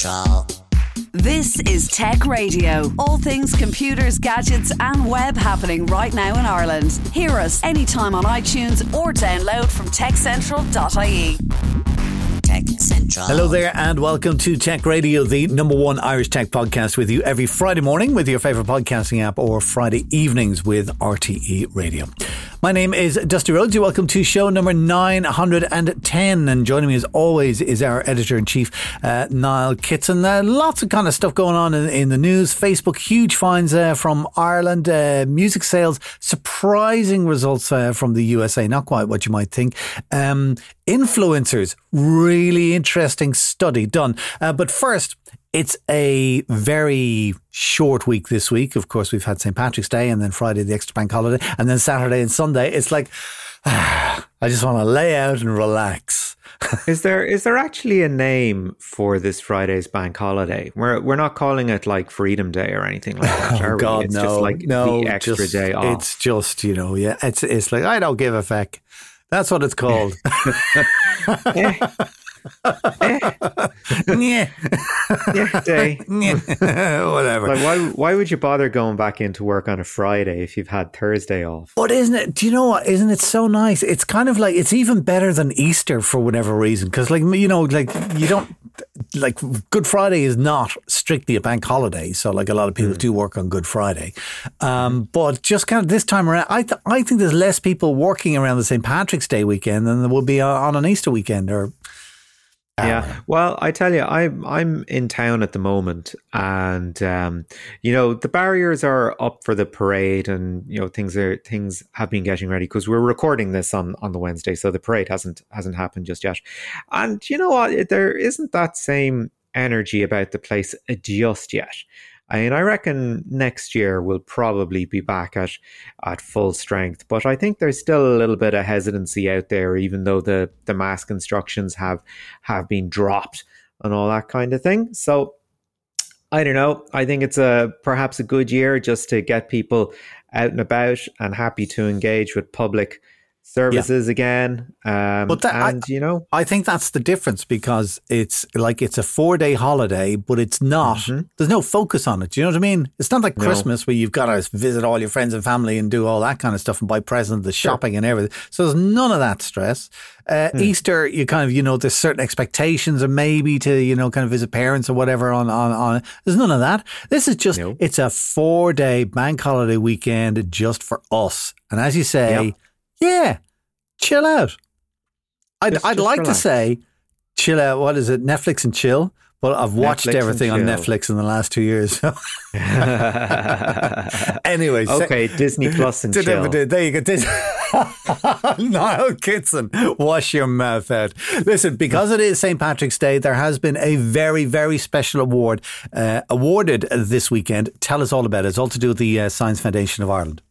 Central. This is Tech Radio. All things computers, gadgets, and web happening right now in Ireland. Hear us anytime on iTunes or download from techcentral.ie. Tech Central. Hello there, and welcome to Tech Radio, the number one Irish tech podcast with you every Friday morning with your favourite podcasting app or Friday evenings with RTE Radio. My name is Dusty Rhodes. You're welcome to show number 910. And joining me as always is our editor in chief, uh, Niall Kitson. Uh, lots of kind of stuff going on in, in the news. Facebook, huge finds uh, from Ireland. Uh, music sales, surprising results uh, from the USA. Not quite what you might think. Um, influencers, really interesting study done. Uh, but first, it's a very short week this week. Of course, we've had St. Patrick's Day and then Friday, the extra bank holiday, and then Saturday and Sunday. It's like, ah, I just want to lay out and relax. is there is there actually a name for this Friday's bank holiday? We're we're not calling it like Freedom Day or anything like that, are oh, God, It's no, just like no, the extra just, day off. It's just you know, yeah. It's it's like I don't give a feck. That's what it's called. yeah. day. Whatever. Like why why would you bother going back into work on a Friday if you've had Thursday off? But isn't it? Do you know what? Isn't it so nice? It's kind of like it's even better than Easter for whatever reason. Because like you know, like you don't like Good Friday is not strictly a bank holiday. So like a lot of people mm. do work on Good Friday. Um, but just kind of this time around, I th- I think there's less people working around the St Patrick's Day weekend than there will be on an Easter weekend or yeah. Well, I tell you, I'm I'm in town at the moment, and um, you know the barriers are up for the parade, and you know things are things have been getting ready because we're recording this on on the Wednesday, so the parade hasn't hasn't happened just yet. And you know what? There isn't that same energy about the place just yet. Mean, I reckon next year we'll probably be back at at full strength, but I think there's still a little bit of hesitancy out there, even though the the mask instructions have have been dropped and all that kind of thing. So I don't know. I think it's a perhaps a good year just to get people out and about and happy to engage with public services yeah. again. Um, but that, and I, you know, I think that's the difference because it's like it's a four day holiday, but it's not. Mm-hmm. There's no focus on it. Do you know what I mean? It's not like no. Christmas where you've got to visit all your friends and family and do all that kind of stuff and buy presents, the shopping sure. and everything. So there's none of that stress. Uh, mm. Easter, you kind of you know there's certain expectations or maybe to you know kind of visit parents or whatever on on on. There's none of that. This is just no. it's a four day bank holiday weekend just for us. And as you say. Yep yeah, chill out. I'd, just, I'd just like relax. to say chill out. What is it? Netflix and chill. Well, I've watched Netflix everything on Netflix in the last two years. anyway, okay, se- Disney Plus and chill. There you go. Dis- Niall Kitson, wash your mouth out. Listen, because it is St. Patrick's Day, there has been a very, very special award uh, awarded this weekend. Tell us all about it. It's all to do with the uh, Science Foundation of Ireland.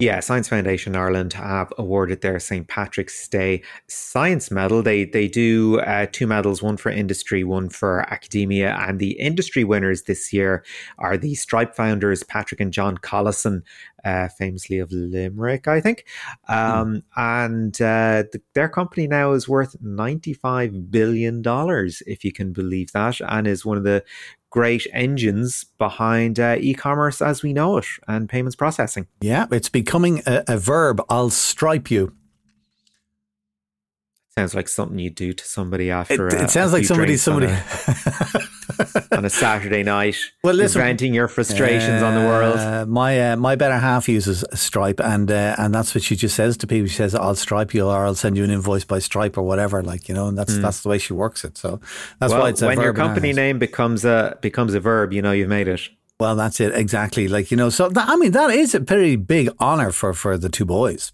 Yeah, Science Foundation Ireland have awarded their St Patrick's Day Science Medal. They they do uh, two medals, one for industry, one for academia, and the industry winners this year are the Stripe founders Patrick and John Collison, uh, famously of Limerick, I think, hmm. um, mm. and uh, the, their company now is worth ninety five billion dollars, if you can believe that, and is one of the great engines behind uh, e-commerce as we know it and payments processing. Yeah, it's becoming a, a verb. I'll stripe you. Sounds like something you do to somebody after. It, a, it sounds like somebody, somebody on a, on a, Saturday night. Well, listen, venting your frustrations uh, on the world. Uh, my uh, my better half uses Stripe, and uh, and that's what she just says to people. She says, "I'll Stripe you, or I'll send you an invoice by Stripe, or whatever." Like you know, and that's mm. that's the way she works it. So that's well, why it's when your company name becomes a becomes a verb. You know, you've made it. Well, that's it exactly. Like you know, so that, I mean, that is a pretty big honor for for the two boys.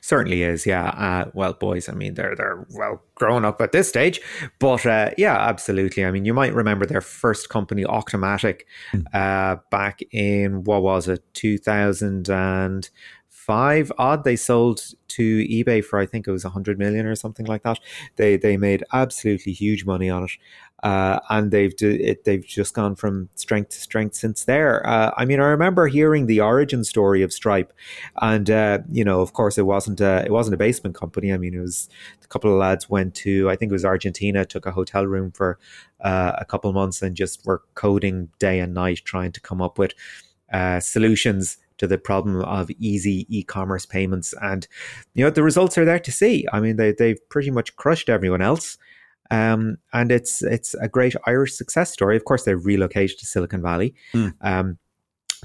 Certainly is, yeah. Uh, well, boys, I mean, they're they're well grown up at this stage, but uh, yeah, absolutely. I mean, you might remember their first company, Auctomatic, mm. uh, back in what was it, two thousand and five odd. They sold to eBay for I think it was a hundred million or something like that. They they made absolutely huge money on it, uh, and they've it, they've just gone from strength to strength since there. Uh, I mean, I remember hearing the origin story of Stripe, and uh, you know, of course, it wasn't a, it wasn't a basement company. I mean, it was a couple of lads went to I think it was Argentina, took a hotel room for uh, a couple months, and just were coding day and night trying to come up with uh, solutions to the problem of easy e-commerce payments and you know the results are there to see i mean they, they've pretty much crushed everyone else um, and it's it's a great Irish success story. Of course, they relocated to Silicon Valley, mm. um,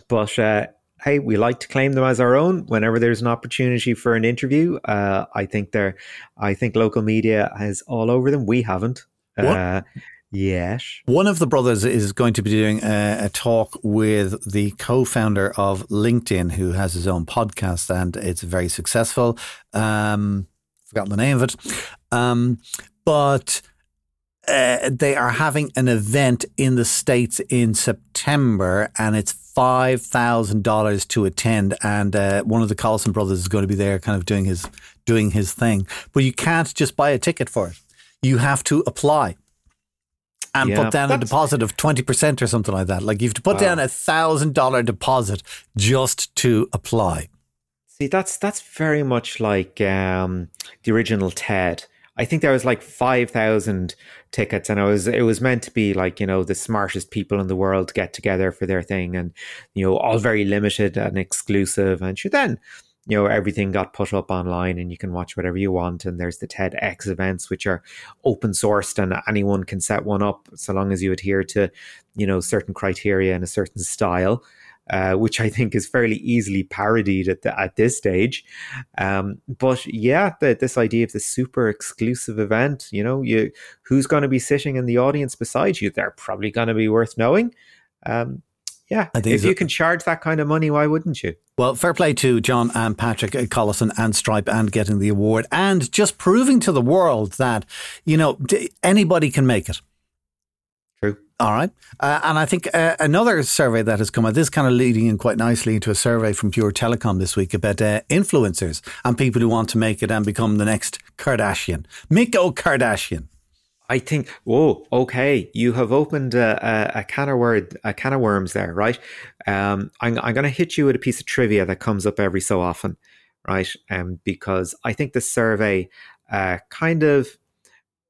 but uh, hey, we like to claim them as our own whenever there's an opportunity for an interview. Uh, I think they're, I think local media has all over them. We haven't. Uh, yes. One of the brothers is going to be doing a, a, talk with the co-founder of LinkedIn, who has his own podcast, and it's very successful. Um, forgotten the name of it, um, but uh, they are having an event in the States in September and it's $5,000 to attend. And uh, one of the Collison brothers is going to be there kind of doing his, doing his thing. But you can't just buy a ticket for it. You have to apply and yeah, put down a deposit of 20% or something like that. Like you have to put wow. down a thousand dollar deposit just to apply. See, that's, that's very much like um, the original TED I think there was like five thousand tickets, and it was it was meant to be like you know the smartest people in the world get together for their thing, and you know all very limited and exclusive. And she then you know everything got put up online, and you can watch whatever you want. And there's the TEDx events, which are open sourced, and anyone can set one up so long as you adhere to you know certain criteria and a certain style uh, which I think is fairly easily parodied at the, at this stage. Um, but yeah, the, this idea of the super exclusive event, you know, you who's going to be sitting in the audience beside you? They're probably going to be worth knowing. Um, yeah, if you can charge that kind of money, why wouldn't you? Well, fair play to John and Patrick Collison and Stripe and getting the award and just proving to the world that, you know, anybody can make it. True. All right. Uh, and I think uh, another survey that has come out, this kind of leading in quite nicely into a survey from Pure Telecom this week about uh, influencers and people who want to make it and become the next Kardashian. Miko Kardashian. I think, whoa, okay, you have opened a, a, a, can of word, a can of worms there, right? Um, I'm, I'm going to hit you with a piece of trivia that comes up every so often, right? Um, because I think the survey uh, kind of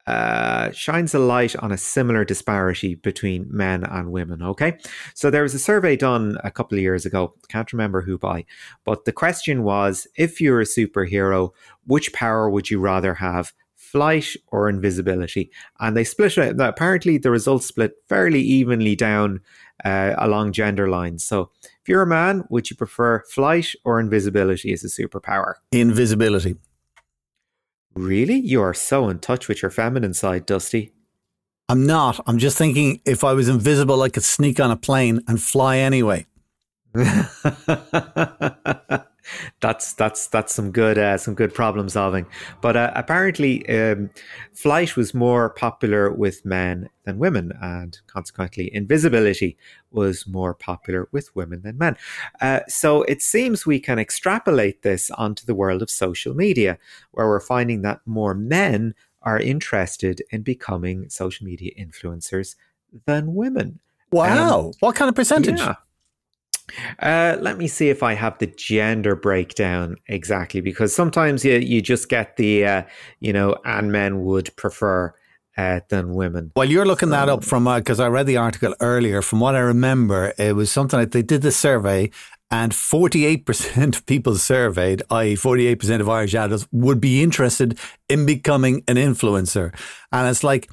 uh, shines a light on a similar disparity between men and women. Okay, so there was a survey done a couple of years ago. Can't remember who by, but the question was: If you're a superhero, which power would you rather have? Flight or invisibility, and they split it. Apparently, the results split fairly evenly down uh, along gender lines. So, if you're a man, would you prefer flight or invisibility as a superpower? Invisibility. Really? You are so in touch with your feminine side, Dusty. I'm not. I'm just thinking if I was invisible, I could sneak on a plane and fly anyway. that's that's that's some good uh, some good problem solving. But uh, apparently, um, flight was more popular with men than women, and consequently, invisibility was more popular with women than men. Uh, so it seems we can extrapolate this onto the world of social media, where we're finding that more men are interested in becoming social media influencers than women. Wow! Um, what kind of percentage? Yeah. Uh, let me see if I have the gender breakdown exactly, because sometimes you you just get the uh, you know, and men would prefer uh, than women. Well, you're looking that up from because uh, I read the article earlier. From what I remember, it was something like they did the survey, and 48% of people surveyed, i.e., 48% of Irish adults, would be interested in becoming an influencer. And it's like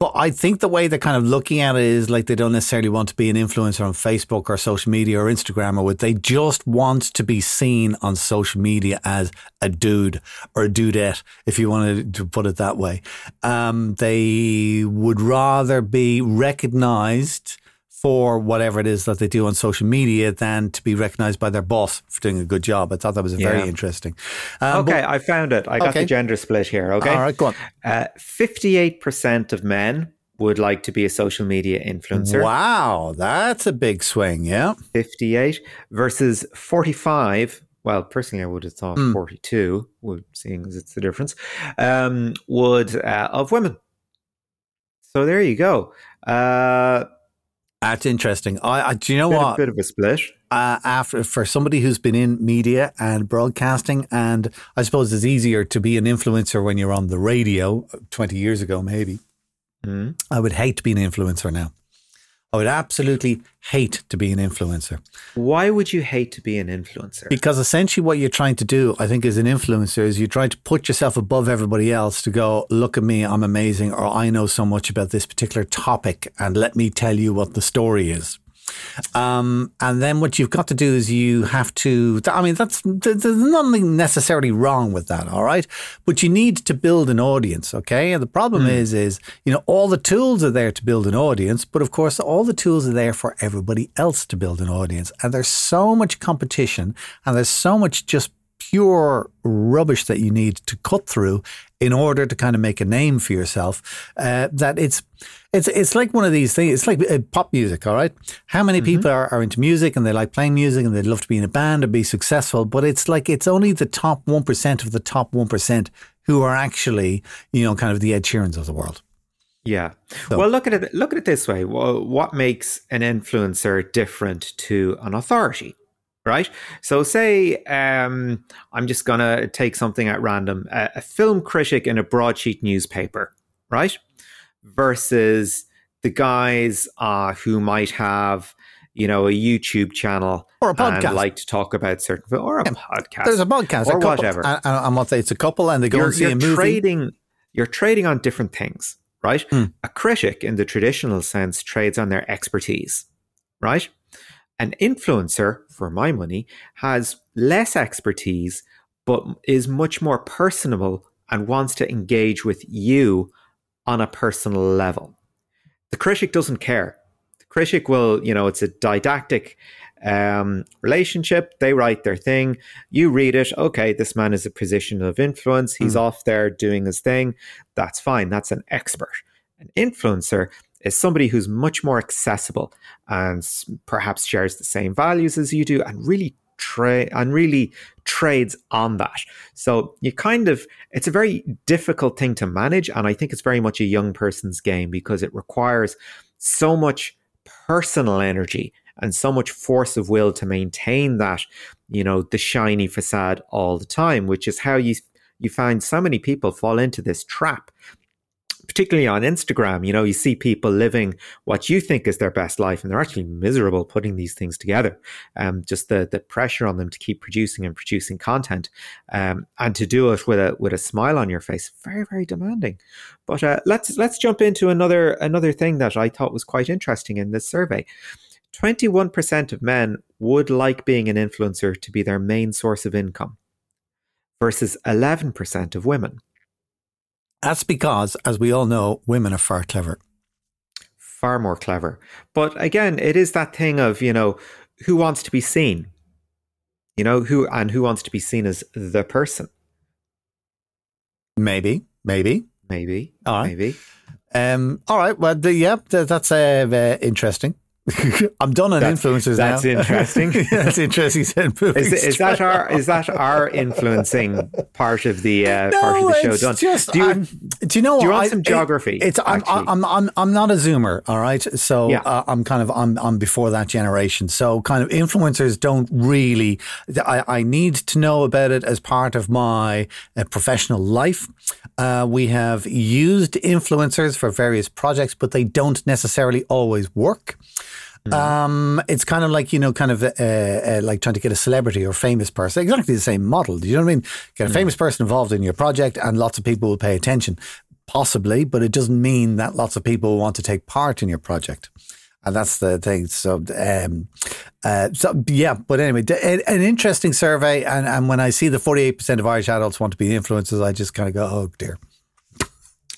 but I think the way they're kind of looking at it is like they don't necessarily want to be an influencer on Facebook or social media or Instagram or what. They just want to be seen on social media as a dude or a dudette, if you wanted to put it that way. Um, they would rather be recognized for whatever it is that they do on social media than to be recognized by their boss for doing a good job. I thought that was very yeah. interesting. Um, okay, but, I found it. I got okay. the gender split here. Okay. All right, go on. Uh, 58% of men would like to be a social media influencer. Wow, that's a big swing. Yeah. 58 versus 45 well, personally, I would have thought mm. 42, seeing as it's the difference, um, would uh, of women. So there you go. Uh, That's interesting. I, I do you know bit, what? A bit of a split. Uh, after for somebody who's been in media and broadcasting, and I suppose it's easier to be an influencer when you're on the radio. Twenty years ago, maybe. Mm. I would hate to be an influencer now. I would absolutely hate to be an influencer. Why would you hate to be an influencer? Because essentially, what you're trying to do, I think, as an influencer, is you're trying to put yourself above everybody else to go, look at me, I'm amazing, or I know so much about this particular topic, and let me tell you what the story is. Um, and then what you've got to do is you have to, I mean, that's, there's nothing necessarily wrong with that. All right. But you need to build an audience. Okay. And the problem mm. is, is, you know, all the tools are there to build an audience, but of course, all the tools are there for everybody else to build an audience. And there's so much competition and there's so much just pure rubbish that you need to cut through in order to kind of make a name for yourself uh, that it's it's it's like one of these things it's like uh, pop music all right how many mm-hmm. people are, are into music and they like playing music and they'd love to be in a band and be successful but it's like it's only the top 1% of the top 1% who are actually you know kind of the Ed Sheerans of the world yeah. So. Well, look at it. Look at it this way. What makes an influencer different to an authority? Right? So, say um, I'm just going to take something at random a, a, film critic in a broadsheet newspaper, right? Versus the guys uh, who might have, you know, a YouTube channel or a podcast, like to talk about certain or a yeah. podcast. There's a podcast or a whatever. And, and what it's a couple, and they go you're, and see a movie. Trading, you're trading on different things, right? Mm. A critic, in the traditional sense, trades on their expertise, right? An influencer, for my money, has less expertise, but is much more personable and wants to engage with you on a personal level. The critic doesn't care. The critic will, you know, it's a didactic um, relationship. They write their thing. You read it. Okay, this man is a position of influence. He's mm. off there doing his thing. That's fine. That's an expert. An influencer is somebody who's much more accessible and perhaps shares the same values as you do and really trade and really trades on that. So you kind of it's a very difficult thing to manage and I think it's very much a young person's game because it requires so much personal energy and so much force of will to maintain that, you know, the shiny facade all the time, which is how you you find so many people fall into this trap particularly on Instagram, you know, you see people living what you think is their best life and they're actually miserable putting these things together. Um, just the the pressure on them to keep producing and producing content um, and to do it with a with a smile on your face, very, very demanding. But uh, let's let's jump into another another thing that I thought was quite interesting in this survey. 21% of men would like being an influencer to be their main source of income versus 11% of women. That's because, as we all know, women are far clever. Far more clever. But again, it is that thing of, you know, who wants to be seen? You know, who and who wants to be seen as the person? Maybe, maybe, maybe, all right. maybe. Um, all right. Well, the, yeah, that's uh, uh, interesting. I'm done on influencers that's now. interesting. that's interesting. Said is, is that our is that our influencing part of the uh, no, part of the show done? Just, do you, do you know? Do you want I, some geography? It, it's I'm, I'm, I'm I'm not a zoomer. All right, so yeah. uh, I'm kind of I'm I'm before that generation. So kind of influencers don't really. I, I need to know about it as part of my uh, professional life. Uh, we have used influencers for various projects, but they don't necessarily always work. Mm. Um, it's kind of like you know, kind of uh, uh, like trying to get a celebrity or famous person. Exactly the same model. Do you know what I mean? Get a mm. famous person involved in your project, and lots of people will pay attention. Possibly, but it doesn't mean that lots of people want to take part in your project. And that's the thing. So, um, uh, so yeah. But anyway, an interesting survey. And, and when I see the forty-eight percent of Irish adults want to be influencers, I just kind of go, "Oh dear,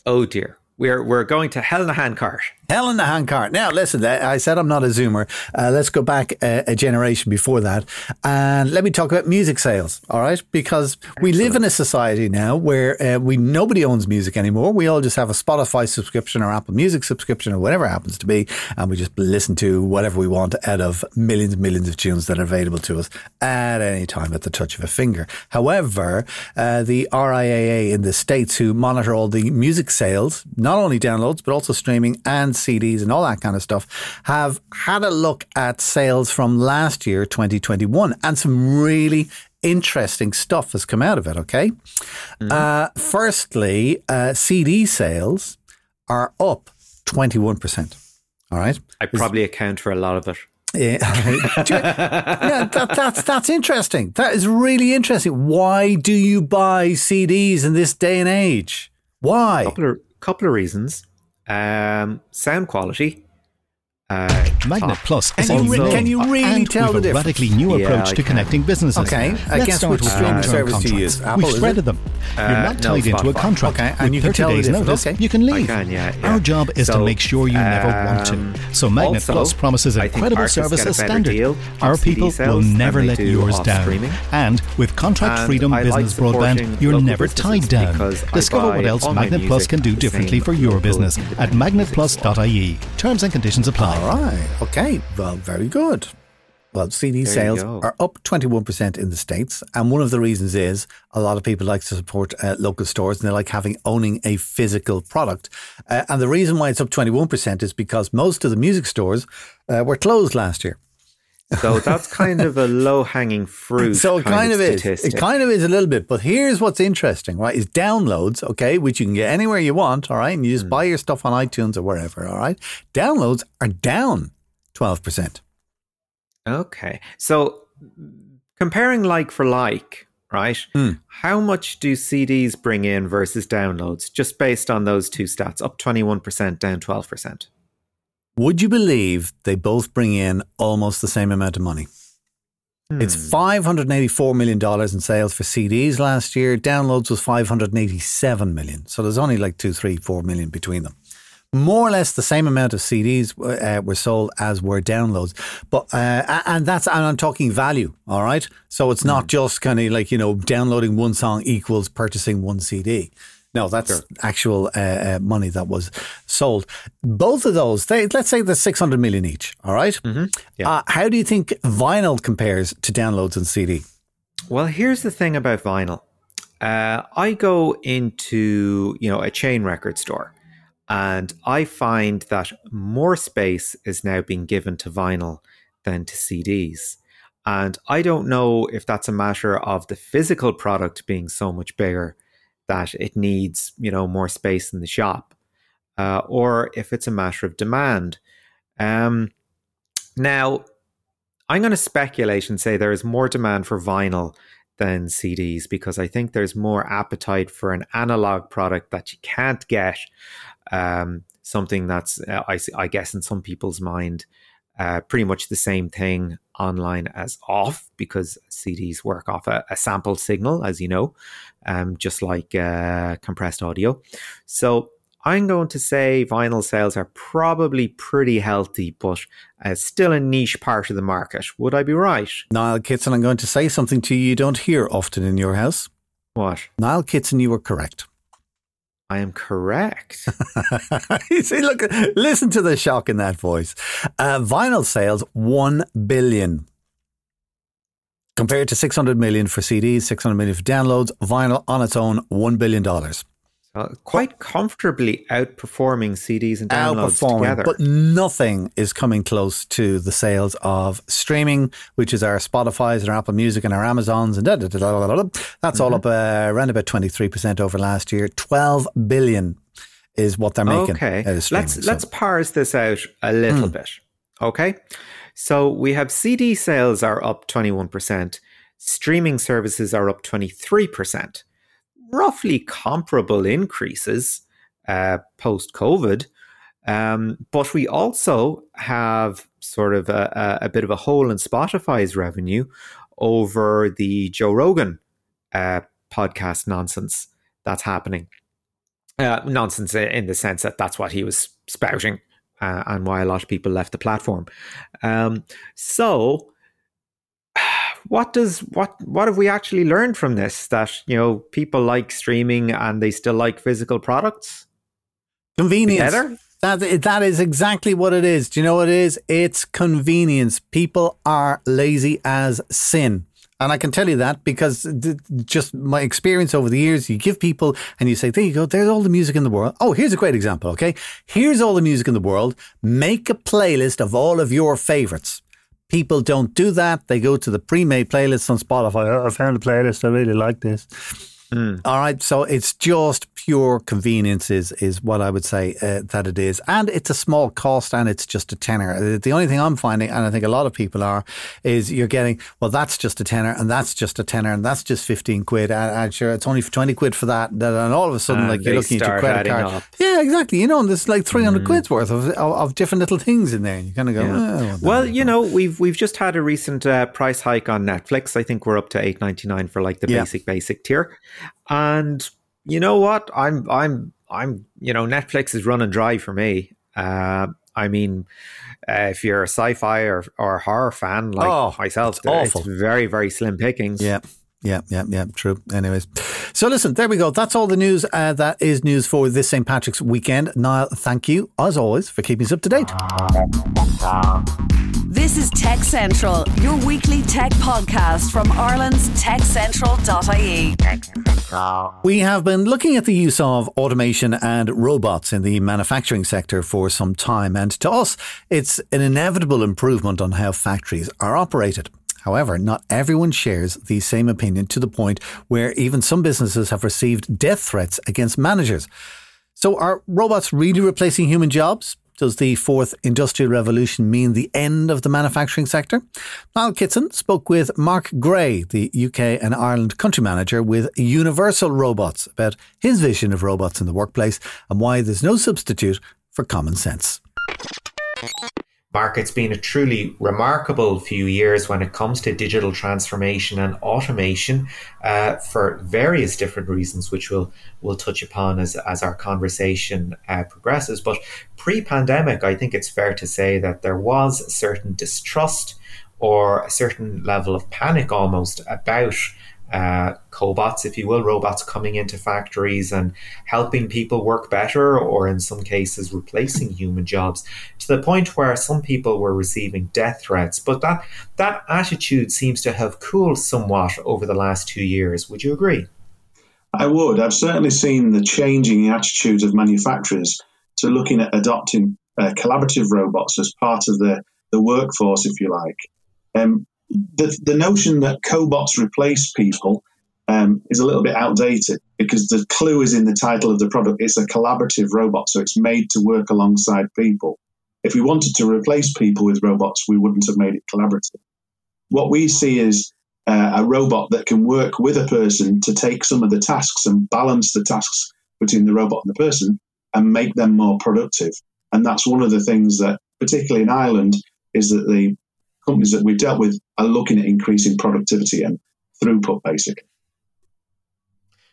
oh dear." We're we're going to hell in a handcart. Hell in a handcart. Now, listen, I said I'm not a Zoomer. Uh, let's go back a, a, generation before that. And let me talk about music sales, all right? Because we Excellent. live in a society now where uh, we nobody owns music anymore. We all just have a Spotify subscription or Apple Music subscription or whatever happens to be. And we just listen to whatever we want out of millions and millions of tunes that are available to us at any time at the touch of a finger. However, uh, the RIAA in the States, who monitor all the music sales, not only downloads, but also streaming and CDs and all that kind of stuff, have had a look at sales from last year, 2021, and some really interesting stuff has come out of it. Okay. Mm-hmm. Uh, firstly, uh, CD sales are up 21%. All right. I probably account for a lot of it. Yeah, yeah that, that's that's interesting. That is really interesting. Why do you buy CDs in this day and age? Why? Of, couple of reasons. Um, sound quality. Uh, Magnet Plus is can, you, re- can you really tell the difference? radically new yeah, approach I to can. connecting businesses. Okay, I Let's guess start with streaming service use. Apple, We've threaded them. Uh, You're not tied no, into a contract. Okay, and With you 30 days notice, okay. you can leave. Can, yeah, yeah. Our job is so, to make sure you um, never want to. Um, so Magnet also, Plus promises an incredible service as standard. Our people will never let yours down. And with contract freedom business broadband, you're never tied down. Discover what else Magnet Plus can do differently for your business at magnetplus.ie. Terms and conditions apply. All right. Okay. Well, very good. Well, CD there sales are up 21% in the States. And one of the reasons is a lot of people like to support uh, local stores and they like having owning a physical product. Uh, and the reason why it's up 21% is because most of the music stores uh, were closed last year. So that's kind of a low hanging fruit. So it kind, kind of, of is. It kind of is a little bit. But here's what's interesting, right? Is downloads, okay, which you can get anywhere you want, all right? And you just mm. buy your stuff on iTunes or wherever, all right? Downloads are down 12%. Okay. So comparing like for like, right? Mm. How much do CDs bring in versus downloads just based on those two stats? Up 21%, down 12%. Would you believe they both bring in almost the same amount of money? It's hmm. $584 million in sales for CDs last year. Downloads was 587 million. So there's only like two, three, four million between them more or less the same amount of CDs uh, were sold as were downloads. But uh, and that's and I'm talking value. All right, so it's not mm. just kind of like you know downloading one song equals purchasing one CD. No, that's sure. actual uh, uh, money that was sold. Both of those, they, let's say they're 600 million each. All right? mm-hmm. yeah. Uh, how do you think vinyl compares to downloads and CD? Well, here's the thing about vinyl. Uh, I go into you know a chain record store and I find that more space is now being given to vinyl than to CDs. And I don't know if that's a matter of the physical product being so much bigger that it needs, you know, more space in the shop, uh, or if it's a matter of demand. Um, now, I'm going to speculate and say there is more demand for vinyl than CDs because I think there's more appetite for an analog product that you can't get um, something that's, uh, I, I, guess, in some people's mind, uh, pretty much the same thing online as off because CDs work off a, a sample signal, as you know, um, just like uh, compressed audio. So I'm going to say vinyl sales are probably pretty healthy, but uh, still a niche part of the market. Would I be right? Niall Kitson, I'm going to say something to you you don't hear often in your house. What? Niall Kitson, you were correct. I am correct. you see, look, listen to the shock in that voice. Uh, vinyl sales, 1 billion. Compared to 600 million for CDs, 600 million for downloads, vinyl on its own, $1 billion. Uh, quite comfortably outperforming CDs and downloads together. But nothing is coming close to the sales of streaming, which is our Spotify's and our Apple Music and our Amazons and da, da, da, da, da, da. that's mm-hmm. all up uh, around about 23% over last year. 12 billion is what they're making. Okay. Let's so. let's parse this out a little mm. bit. Okay. So we have CD sales are up 21%, streaming services are up 23% roughly comparable increases uh, post COVID. Um, but we also have sort of a, a, bit of a hole in Spotify's revenue over the Joe Rogan uh, podcast nonsense that's happening. uh, nonsense in the sense that that's what he was spouting uh, and why a lot of people left the platform. Um, so, what does what what have we actually learned from this? That you know people like streaming and they still like physical products. Convenience. Together? That that is exactly what it is. Do you know what it is? It's convenience. People are lazy as sin. And I can tell you that because just my experience over the years, you give people and you say, there you go, there's all the music in the world. Oh, here's a great example, okay? Here's all the music in the world. Make a playlist of all of your favorites. People don't do that. They go to the pre made playlists on Spotify. I found a playlist. I really like this. Mm. All right. So it's just pure convenience is, is what I would say uh, that it is. And it's a small cost and it's just a tenner. Uh, the only thing I'm finding, and I think a lot of people are, is you're getting, well, that's just a tenner and that's just a tenner and that's just 15 quid. And, and sure, it's only 20 quid for that. And all of a sudden, like you're looking at your credit card. Up. Yeah, exactly. You know, and there's like 300 mm. quid's worth of, of, of, different little things in there. And you kind of go, yeah. oh, well, you know, we've, we've just had a recent uh, price hike on Netflix. I think we're up to 8.99 for like the yeah. basic, basic tier. And you know what? I'm I'm I'm you know Netflix is running dry for me. Uh, I mean, uh, if you're a sci-fi or, or horror fan like oh, myself, it's, it's very very slim pickings. Yeah. Yeah, yeah, yeah, true. Anyways, so listen, there we go. That's all the news uh, that is news for this St. Patrick's weekend. Niall, thank you, as always, for keeping us up to date. This is Tech Central, your weekly tech podcast from Ireland's techcentral.ie. We have been looking at the use of automation and robots in the manufacturing sector for some time, and to us, it's an inevitable improvement on how factories are operated. However, not everyone shares the same opinion to the point where even some businesses have received death threats against managers. So, are robots really replacing human jobs? Does the fourth industrial revolution mean the end of the manufacturing sector? Niall Kitson spoke with Mark Gray, the UK and Ireland country manager with Universal Robots, about his vision of robots in the workplace and why there's no substitute for common sense. Mark, it's been a truly remarkable few years when it comes to digital transformation and automation uh, for various different reasons, which we'll, we'll touch upon as, as our conversation uh, progresses. But pre pandemic, I think it's fair to say that there was a certain distrust or a certain level of panic almost about uh, cobots, if you will, robots coming into factories and helping people work better, or in some cases, replacing human jobs, to the point where some people were receiving death threats. But that that attitude seems to have cooled somewhat over the last two years. Would you agree? I would. I've certainly seen the changing attitudes of manufacturers to looking at adopting uh, collaborative robots as part of the, the workforce, if you like. Um, the, the notion that cobots replace people um, is a little bit outdated because the clue is in the title of the product. It's a collaborative robot, so it's made to work alongside people. If we wanted to replace people with robots, we wouldn't have made it collaborative. What we see is uh, a robot that can work with a person to take some of the tasks and balance the tasks between the robot and the person and make them more productive. And that's one of the things that, particularly in Ireland, is that the companies that we've dealt with are looking at increasing productivity and throughput, basically.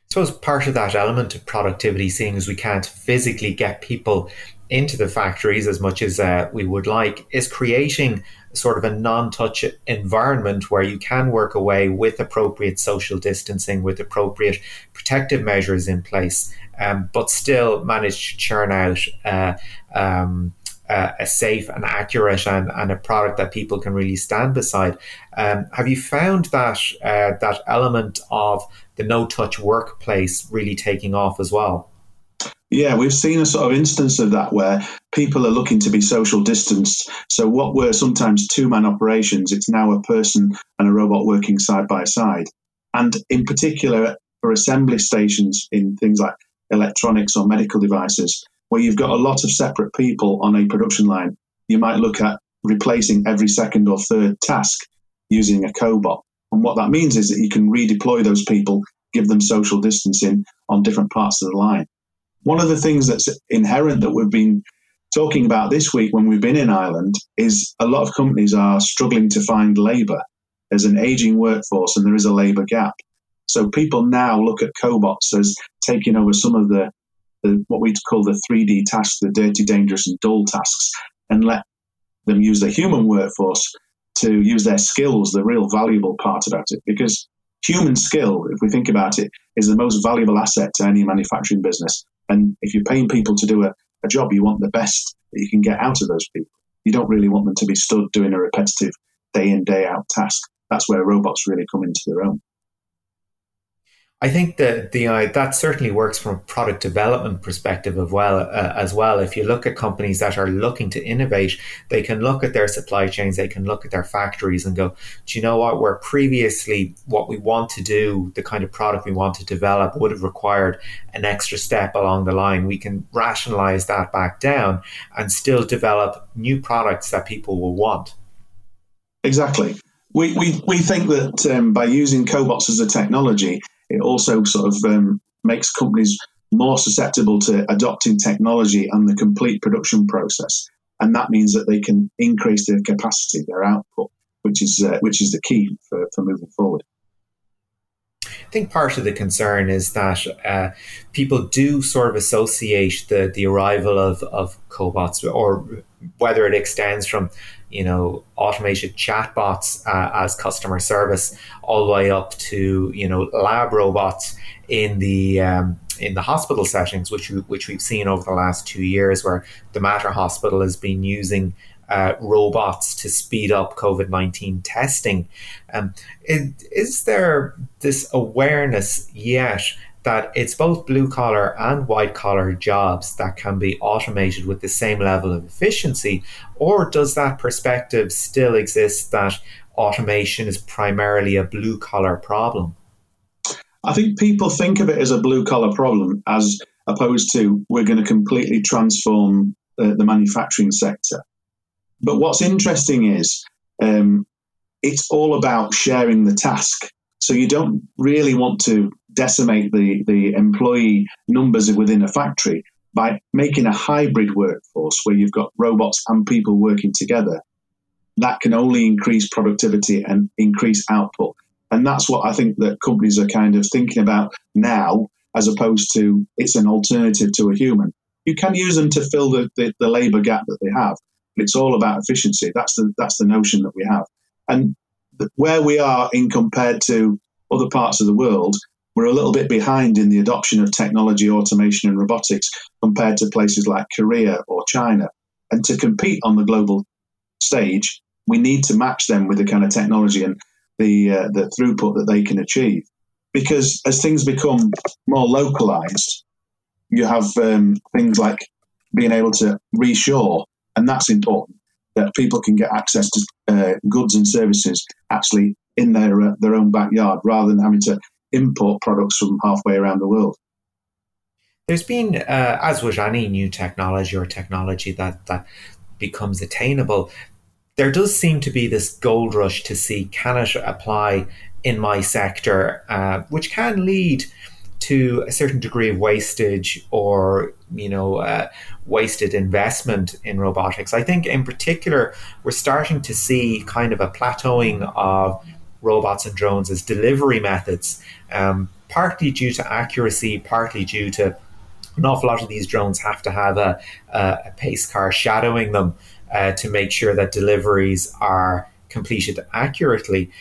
I suppose part of that element of productivity, seeing as we can't physically get people into the factories as much as uh, we would like, is creating sort of a non touch environment where you can work away with appropriate social distancing, with appropriate protective measures in place, um, but still manage to churn out. Uh, um, uh, a safe and accurate and, and a product that people can really stand beside. Um, have you found that uh, that element of the no touch workplace really taking off as well? Yeah, we've seen a sort of instance of that where people are looking to be social distanced. So, what were sometimes two man operations, it's now a person and a robot working side by side. And in particular, for assembly stations in things like electronics or medical devices, where you've got a lot of separate people on a production line, you might look at replacing every second or third task using a cobot. And what that means is that you can redeploy those people, give them social distancing on different parts of the line. One of the things that's inherent that we've been talking about this week when we've been in Ireland is a lot of companies are struggling to find labour. There's an aging workforce and there is a labour gap. So people now look at cobots as taking over some of the the, what we'd call the 3D tasks, the dirty, dangerous, and dull tasks, and let them use the human workforce to use their skills, the real valuable part about it. Because human skill, if we think about it, is the most valuable asset to any manufacturing business. And if you're paying people to do a, a job, you want the best that you can get out of those people. You don't really want them to be stood doing a repetitive day in, day out task. That's where robots really come into their own. I think that the uh, that certainly works from a product development perspective as well. Uh, as well, if you look at companies that are looking to innovate, they can look at their supply chains, they can look at their factories, and go, do you know what? Where previously what we want to do, the kind of product we want to develop, would have required an extra step along the line. We can rationalize that back down and still develop new products that people will want. Exactly. We, we, we think that um, by using cobots as a technology, it also sort of um, makes companies more susceptible to adopting technology and the complete production process. And that means that they can increase their capacity, their output, which is, uh, which is the key for, for moving forward. I think part of the concern is that uh, people do sort of associate the, the arrival of, of cobots or whether it extends from you know automated chatbots uh, as customer service all the way up to you know lab robots in the um, in the hospital settings which we, which we've seen over the last two years where the Mater Hospital has been using uh, robots to speed up COVID 19 testing. Um, is, is there this awareness yet that it's both blue collar and white collar jobs that can be automated with the same level of efficiency? Or does that perspective still exist that automation is primarily a blue collar problem? I think people think of it as a blue collar problem as opposed to we're going to completely transform the, the manufacturing sector. But what's interesting is um, it's all about sharing the task. So you don't really want to decimate the, the employee numbers within a factory by making a hybrid workforce where you've got robots and people working together. That can only increase productivity and increase output. And that's what I think that companies are kind of thinking about now, as opposed to it's an alternative to a human. You can use them to fill the, the, the labor gap that they have, it's all about efficiency. That's the that's the notion that we have. And where we are in compared to other parts of the world, we're a little bit behind in the adoption of technology, automation, and robotics compared to places like Korea or China. And to compete on the global stage, we need to match them with the kind of technology and the uh, the throughput that they can achieve. Because as things become more localized, you have um, things like being able to reshore and that's important that people can get access to uh, goods and services actually in their uh, their own backyard rather than having to import products from halfway around the world. There's been, uh, as with any new technology or technology that that becomes attainable, there does seem to be this gold rush to see can it apply in my sector, uh, which can lead to a certain degree of wastage or you know uh, wasted investment in robotics. I think in particular we're starting to see kind of a plateauing of robots and drones as delivery methods, um, partly due to accuracy, partly due to an awful lot of these drones have to have a, a pace car shadowing them uh, to make sure that deliveries are completed accurately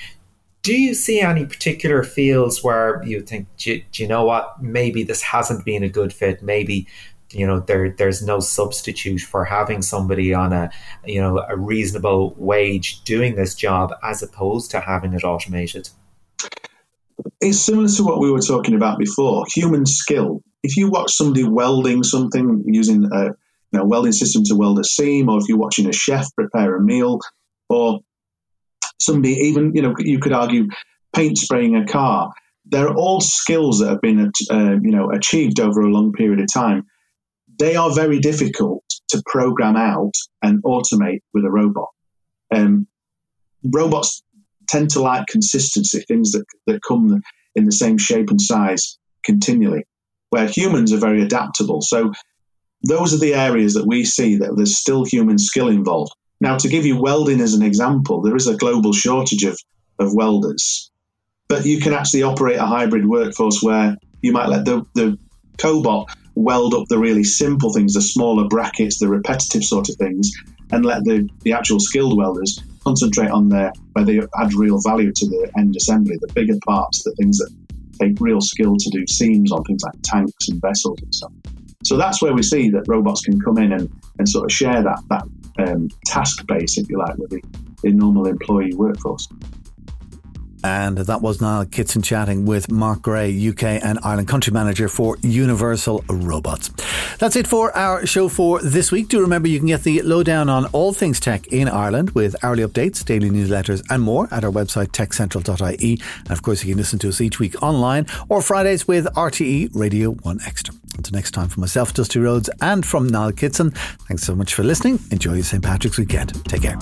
do you see any particular fields where you think, do, do, you know what, maybe this hasn't been a good fit? Maybe you know there there's no substitute for having somebody on a you know a reasonable wage doing this job as opposed to having it automated. It's similar to what we were talking about before. Human skill. If you watch somebody welding something using a you know, welding system to weld a seam, or if you're watching a chef prepare a meal, or somebody even you know you could argue paint spraying a car. They're all skills that have been uh, you know achieved over a long period of time. They are very difficult to program out and automate with a robot. Um, robots tend to like consistency, things that, that come in the same shape and size continually, where humans are very adaptable. So those are the areas that we see that there's still human skill involved. Now, to give you welding as an example, there is a global shortage of, of welders, but you can actually operate a hybrid workforce where you might let the, the cobot weld up the really simple things, the smaller brackets, the repetitive sort of things, and let the, the actual skilled welders concentrate on their where they add real value to the end assembly, the bigger parts, the things that take real skill to do seams on things like tanks and vessels and stuff. So that's where we see that robots can come in and, and sort of share that that um, task base, if you like, with the, the normal employee workforce. And that was Niall Kitson chatting with Mark Gray, UK and Ireland Country Manager for Universal Robots. That's it for our show for this week. Do remember you can get the lowdown on all things tech in Ireland with hourly updates, daily newsletters, and more at our website techcentral.ie. And of course, you can listen to us each week online or Fridays with RTE Radio 1 Extra. Until next time, for myself, Dusty Rhodes, and from Niall Kitson, thanks so much for listening. Enjoy your St. Patrick's weekend. Take care.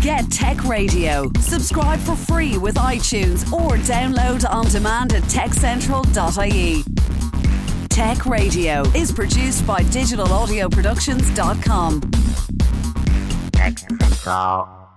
Get Tech Radio. Subscribe for free with iTunes or download on demand at techcentral.ie. Tech Radio is produced by digitalaudioproductions.com. Tech Central.